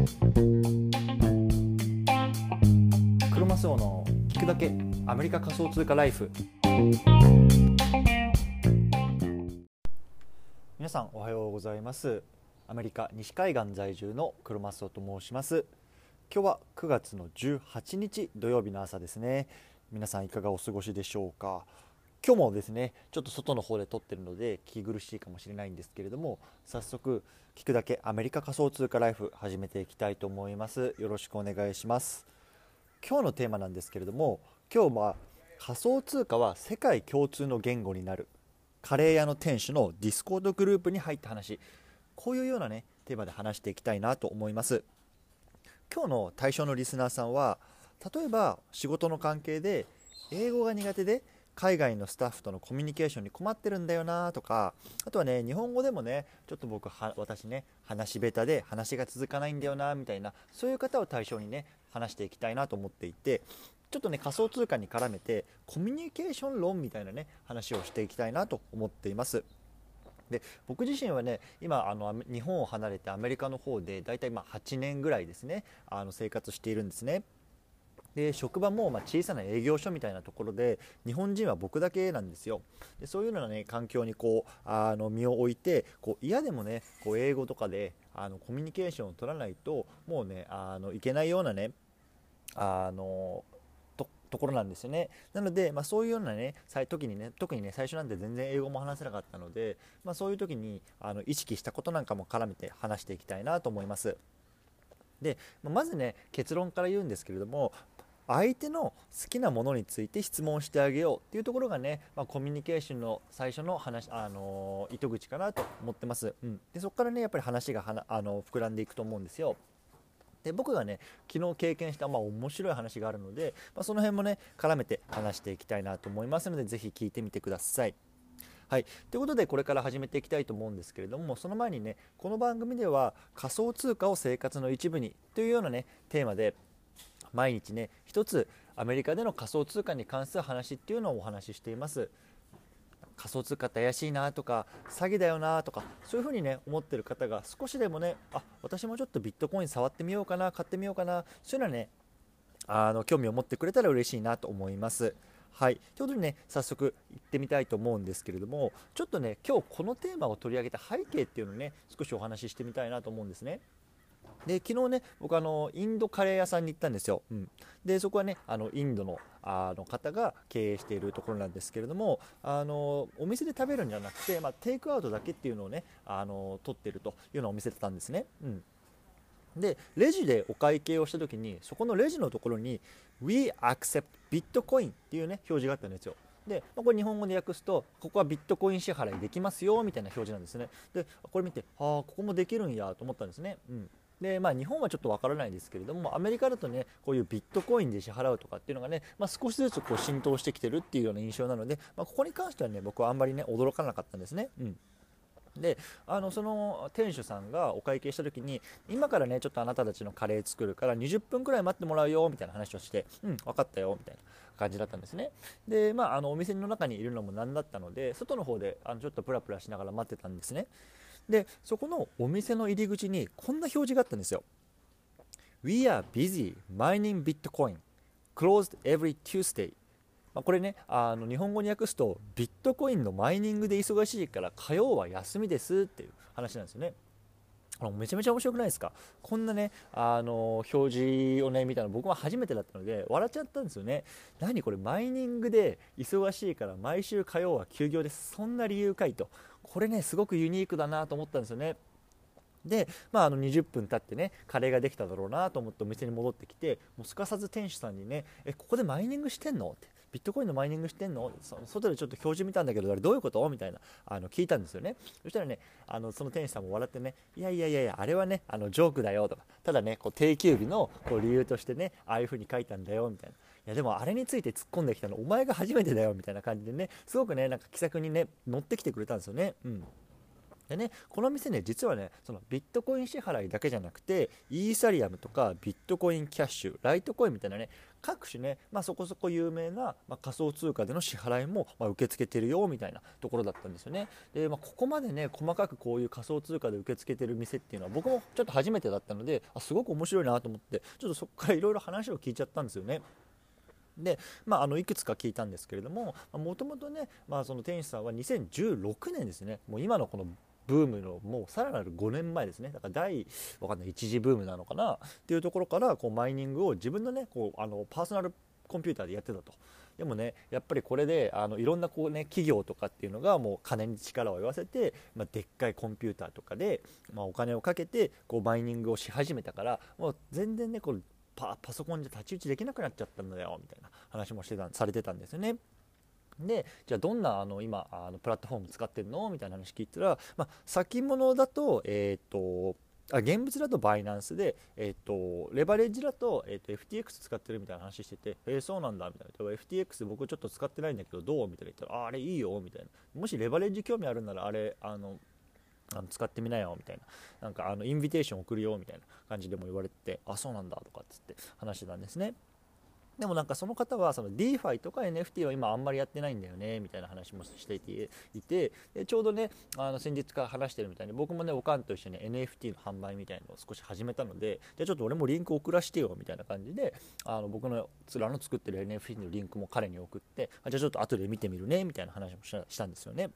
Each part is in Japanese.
クロマスオの聞くだけアメリカ仮想通貨ライフ。皆さんおはようございます。アメリカ西海岸在住のクロマスオと申します。今日は9月の18日土曜日の朝ですね。皆さんいかがお過ごしでしょうか？今日もですねちょっと外の方で撮ってるので聞き苦しいかもしれないんですけれども早速聞くだけアメリカ仮想通貨ライフ始めていきたいと思います。よろしくお願いします。今日のテーマなんですけれども今日は仮想通貨は世界共通の言語になる。カレー屋の店主の Discord グループに入った話。こういうようなねテーマで話していきたいなと思います。今日の対象のリスナーさんは例えば仕事の関係で英語が苦手で海外のスタッフとのコミュニケーションに困ってるんだよなとかあとはね日本語でもねちょっと僕は私ね話し下手で話が続かないんだよなみたいなそういう方を対象にね話していきたいなと思っていてちょっとね仮想通貨に絡めてコミュニケーション論みたいなね話をしていきたいなと思っています。で僕自身はね今あの日本を離れてアメリカの方でだいたい8年ぐらいですねあの生活しているんですね。で職場もま小さな営業所みたいなところで日本人は僕だけなんですよ。でそういうような、ね、環境にこうあの身を置いてこう嫌でもねこう英語とかであのコミュニケーションを取らないともうねあのいけないようなねあのところなんですよね。なので、まあ、そういうようなね時にね特にね最初なんて全然英語も話せなかったので、まあ、そういう時にあの意識したことなんかも絡めて話していきたいなと思います。でまずね結論から言うんですけれども相手の好きなものについて質問してあげようっていうところがね、まあ、コミュニケーションの最初の話、あの糸口かなと思ってます、うん、でそこからねやっぱり話がはなあの膨らんでいくと思うんですよ。で僕がね昨日経験した、まあ、面白い話があるので、まあ、その辺もね絡めて話していきたいなと思いますのでぜひ聞いてみてください。はい、ということでこれから始めていきたいと思うんですけれどもその前にねこの番組では仮想通貨を生活の一部にというようなねテーマで毎日ね一つアメリカでの仮想通貨に関する話っていうのをお話ししています。仮想通貨って怪しいなとか詐欺だよなとかそういうふうにね思ってる方が少しでもねあ私もちょっとビットコイン触ってみようかな買ってみようかなそういうのはねあの興味を持ってくれたら嬉しいなと思います。はい、ということでね早速行ってみたいと思うんですけれどもちょっとね今日このテーマを取り上げた背景っていうのをね少しお話ししてみたいなと思うんですね。で昨日ね僕あのインドカレー屋さんに行ったんですよ、うん、でそこはねあのインドのあの方が経営しているところなんですけれどもあのお店で食べるんじゃなくて、まあ、テイクアウトだけっていうのをねあの取ってるというようなお店だったんですね、うん、でレジでお会計をした時にそこのレジのところに We accept Bitcoin っていうね表示があったんですよ。で、まこれ日本語で訳すとここはビットコイン支払いできますよみたいな表示なんですね。でこれ見てああここもできるんやと思ったんですね、うん、でまあ、日本はちょっとわからないですけれどもアメリカだとねこういうビットコインで支払うとかっていうのがね、まあ、少しずつこう浸透してきてるっていうような印象なので、まあ、ここに関してはね僕はあんまりね驚かなかったんですね。うん。であのその店主さんがお会計した時に今からねちょっとあなたたちのカレー作るから20分くらい待ってもらうよみたいな話をしてうん分かったよみたいな感じだったんですね。でまああのお店の中にいるのもなんだったので外の方であのちょっとプラプラしながら待ってたんですね。でそこのお店の入り口にこんな表示があったんですよ。We are busy mining Bitcoin closed every Tuesday. まあ、これねあの日本語に訳すとビットコインのマイニングで忙しいから火曜は休みですっていう話なんですよね。めちゃめちゃ面白くないですか？こんなねあの表示をね見たの僕は初めてだったので笑っちゃったんですよね。何これマイニングで忙しいから毎週火曜は休業です。そんな理由かいと。これねすごくユニークだなと思ったんですよね。で、まあ、あの20分経ってねカレーができただろうなと思ってお店に戻ってきてもうすかさず店主さんにね「えここでマイニングしてんの?」ってビットコインのマイニングしてんの？その外でちょっと表示見たんだけどあれどういうこと？みたいなあの聞いたんですよね。そしたらねあのその店主さんも笑ってねいやいやいやいやあれはねあのジョークだよとか。ただねこう定休日のこう理由としてねああいう風に書いたんだよみたいな。いやでもあれについて突っ込んできたのお前が初めてだよみたいな感じでねすごくねなんか気さくにね乗ってきてくれたんですよね。うん。でね、この店ね、実はね、そのビットコイン支払いだけじゃなくて、イーサリアムとかビットコインキャッシュ、ライトコインみたいなね、各種ね、まあ、そこそこ有名な、まあ、仮想通貨での支払いも、ま受け付けてるよみたいなところだったんですよね。で、まあ、ここまでね細かくこういう仮想通貨で受け付けてる店っていうのは僕もちょっと初めてだったのであすごく面白いなと思ってちょっとそこからいろいろ話を聞いちゃったんですよね。で、まあ、あのいくつか聞いたんですけれどももともとね、まあ、その店主さんは2016年ですね。もう今のこのブームのもうさらなる5年前ですね。だから第わかんない一次ブームなのかな？っていうところからこうマイニングを自分のねこうあのパーソナルコンピューターでやってたと。でもねやっぱりこれであのいろんなこう、ね、企業とかっていうのがもう金に力を言わせて、まあ、でっかいコンピューターとかで、まあ、お金をかけてこうマイニングをし始めたからもう全然ねこうパパソコンじゃ太刀打ちできなくなっちゃったんだよみたいな話もしてたされてたんですよね。でじゃあどんなあの今あのプラットフォーム使ってるの？みたいな話聞いたら、まあ、先物だと,、えーと、あ現物だとバイナンスで、えーと、レバレッジだと,、えーと、FTX 使ってるみたいな話してて、えー、そうなんだみたいな。FTX 僕ちょっと使ってないんだけどどう？みたいな言ったらああれいいよみたいな。もしレバレッジ興味あるならあれあのあの使ってみなよみたいななんかあのインビテーション送るよみたいな感じでも言われてあそうなんだとかっつって話してたんですねでもなんかその方はその DeFi とか NFT は今あんまりやってないんだよねみたいな話もしていてでちょうどねあの先日から話してるみたいに僕もねおかんと一緒に NFT の販売みたいのを少し始めたのでじゃちょっと俺もリンク送らせてよみたいな感じであの僕の面の作ってる NFT のリンクも彼に送ってじゃあちょっと後で見てみるねみたいな話もしたんですよね。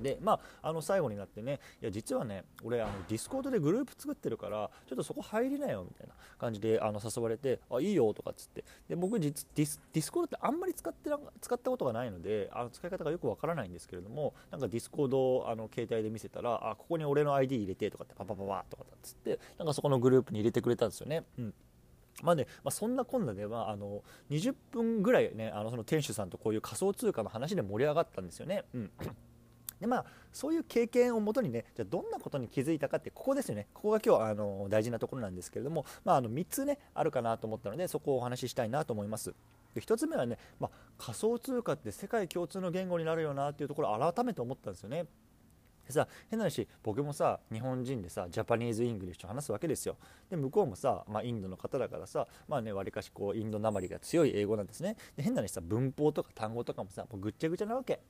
でまあ、あの最後になってねいや実はね俺あの Discord でグループ作ってるからちょっとそこ入りなよみたいな感じであの誘われてあいいよとかっつってで僕実ディス Discord ってあんまり使ってな使ったことがないのであの使い方がよくわからないんですけれどもなんか Discord をあの携帯で見せたらあここに俺の ID 入れてとかってパパパパとかっつってなんかそこのグループに入れてくれたんですよね。うんまあねまあ、そんなこんなではあの20分ぐらいねあのその店主さんとこういう仮想通貨の話で盛り上がったんですよね。うんでまあそういう経験をもとにねじゃどんなことに気づいたかってここですよね。ここが今日あの大事なところなんですけれども、まあ、あの3つねあるかなと思ったのでそこをお話ししたいなと思います。で1つ目はね、まあ、仮想通貨って世界共通の言語になるよなっていうところを改めて思ったんですよね。でさ変な話僕もさ日本人でさ Japanese English 話すわけですよ。で向こうもさ、まあ、インドの方だからさまあねわりかしこうインドなまりが強い英語なんですね。で変な話さ文法とか単語とかもさもうぐっちゃぐちゃなわけ。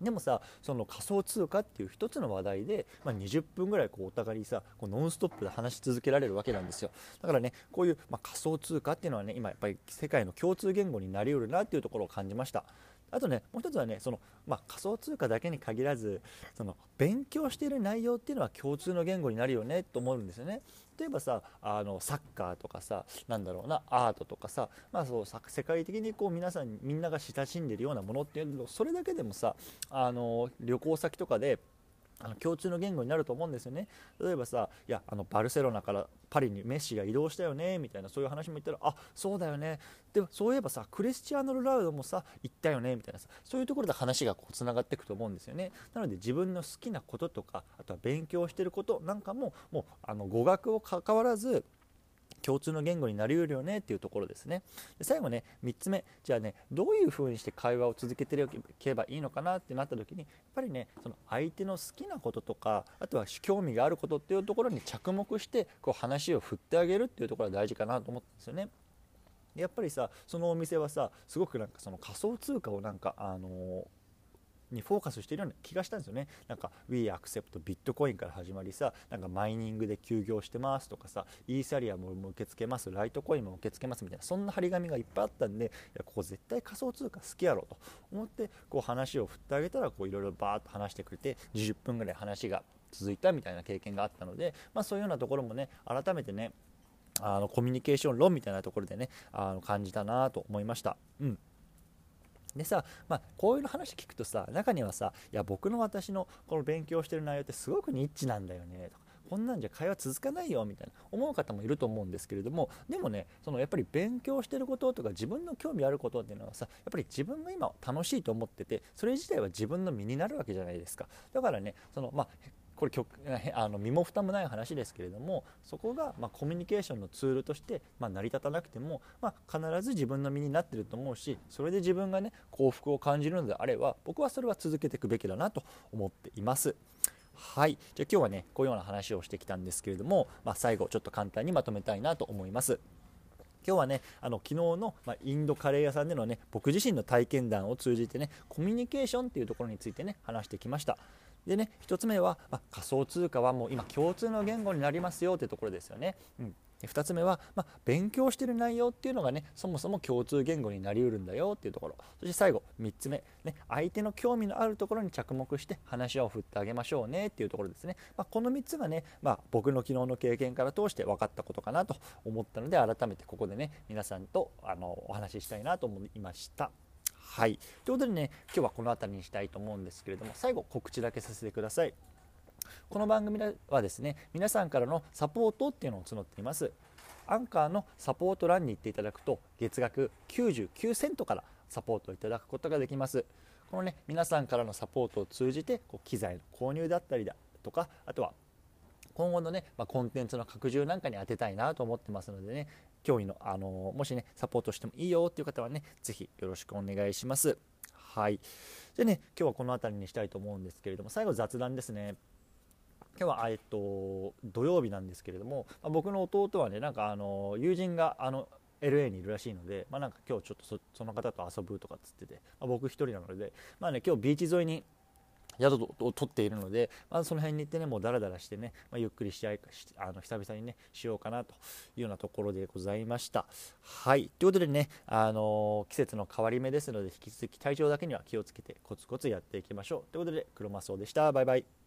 でもさその仮想通貨っていう一つの話題で、まあ、20分ぐらいこうお互いさこうノンストップで話し続けられるわけなんですよ。だからねこういう、まあ、仮想通貨っていうのはね今やっぱり世界の共通言語になりうるなっていうところを感じました。あとねもう一つはねその、まあ、仮想通貨だけに限らずその勉強している内容っていうのは共通の言語になるよねと思うんですよね。例えばさあのサッカーとかさなんだろうなアートとかさ、まあ、そう世界的にこう皆さんみんなが親しんでるようなものっていうのそれだけでもさあの旅行先とかであの共通の言語になると思うんですよね。例えばさいやあのバルセロナからパリにメッシが移動したよねみたいなそういう話も言ったらあそうだよね。でもそういえばさクリスチアーノ・ロナウドもさ行ったよねみたいなさそういうところで話がこうつながっていくと思うんですよね。なので自分の好きなこととかあとは勉強してることなんかももうあの語学を関わらず共通の言語になりうるよねっていうところですね。で最後ね3つ目。じゃあねどういうふうにして会話を続けていけばいいのかなってなった時にやっぱりねその相手の好きなこととかあとは興味があることっていうところに着目してこう話を振ってあげるっていうところが大事かなと思ったんですよね。やっぱりさそのお店はさすごくなんかその仮想通貨をなんかあのーにフォーカスしてるような気がしたんですよねなんか We accept Bitcoin から始まりさなんかマイニングで休業してますとかさイーサリアムも受け付けますライトコインも受け付けますみたいなそんな張り紙がいっぱいあったんでいやここ絶対仮想通貨好きやろと思ってこう話を振ってあげたらいろいろバーッと話してくれて20分ぐらい話が続いたみたいな経験があったので、まあ、そういうようなところもね改めてねあのコミュニケーション論みたいなところでねあの感じたなと思いました。うんでさ、まあ、こういう話聞くとさ中にはさいや僕の私のこの勉強してる内容ってすごくニッチなんだよねとかこんなんじゃ会話続かないよみたいな思う方もいると思うんですけれどもでもねそのやっぱり勉強してることとか自分の興味あることっていうのはさやっぱり自分が今楽しいと思っててそれ自体は自分の身になるわけじゃないですか。だからねそのまあこれあの身も蓋もない話ですけれどもそこがまコミュニケーションのツールとして、ま成り立たなくても、ま、必ず自分の身になってると思うしそれで自分がね幸福を感じるのであれば僕はそれは続けていくべきだなと思っています。はい、じゃあ今日はねこういうような話をしてきたんですけれども、まあ、最後ちょっと簡単にまとめたいなと思います。今日はねあの昨日の、ま、インドカレー屋さんでのね僕自身の体験談を通じてねコミュニケーションっていうところについてね話してきましたでね1つ目は、まあ、仮想通貨はもう今共通の言語になりますよってところですよね、うん、2つ目は、まあ、勉強してる内容っていうのがねそもそも共通言語になりうるんだよっていうところ。そして最後3つ目、ね、相手の興味のあるところに着目して話を振ってあげましょうねっていうところですね、まあ、この3つがね、まあ、僕の昨日の経験から通して分かったことかなと思ったので改めてここでね皆さんとあのお話ししたいなと思いました。はい、ということでね今日はこの辺りにしたいと思うんですけれども最後告知だけさせてください。この番組ではですね皆さんからのサポートっていうのを募っています。アンカーのサポート欄に行っていただくと月額99セントからサポートをいただくことができます。このね皆さんからのサポートを通じてこう機材の購入だったりだとかあとは今後のね、まあ、コンテンツの拡充なんかに当てたいなと思ってますのでね興味の、あのもしねサポートしてもいいよっていう方はね是非よろしくお願いします。はい。でね今日はこの辺りにしたいと思うんですけれども最後雑談ですね。今日は、えっと、土曜日なんですけれども、まあ、僕の弟はねなんかあの友人があの LA にいるらしいので、まあ、なんか今日ちょっとその方と遊ぶとかっつってて、まあ、僕一人なので、まあね、今日ビーチ沿いに宿を取っているので、まあ、その辺に行ってねもうダラダラしてね、まあ、ゆっくりしああの久々にねしようかなというようなところでございました。はい。ということでね、あのー、季節の変わり目ですので引き続き体調だけには気をつけてコツコツやっていきましょう。ということで黒マスオでした。バイバイ。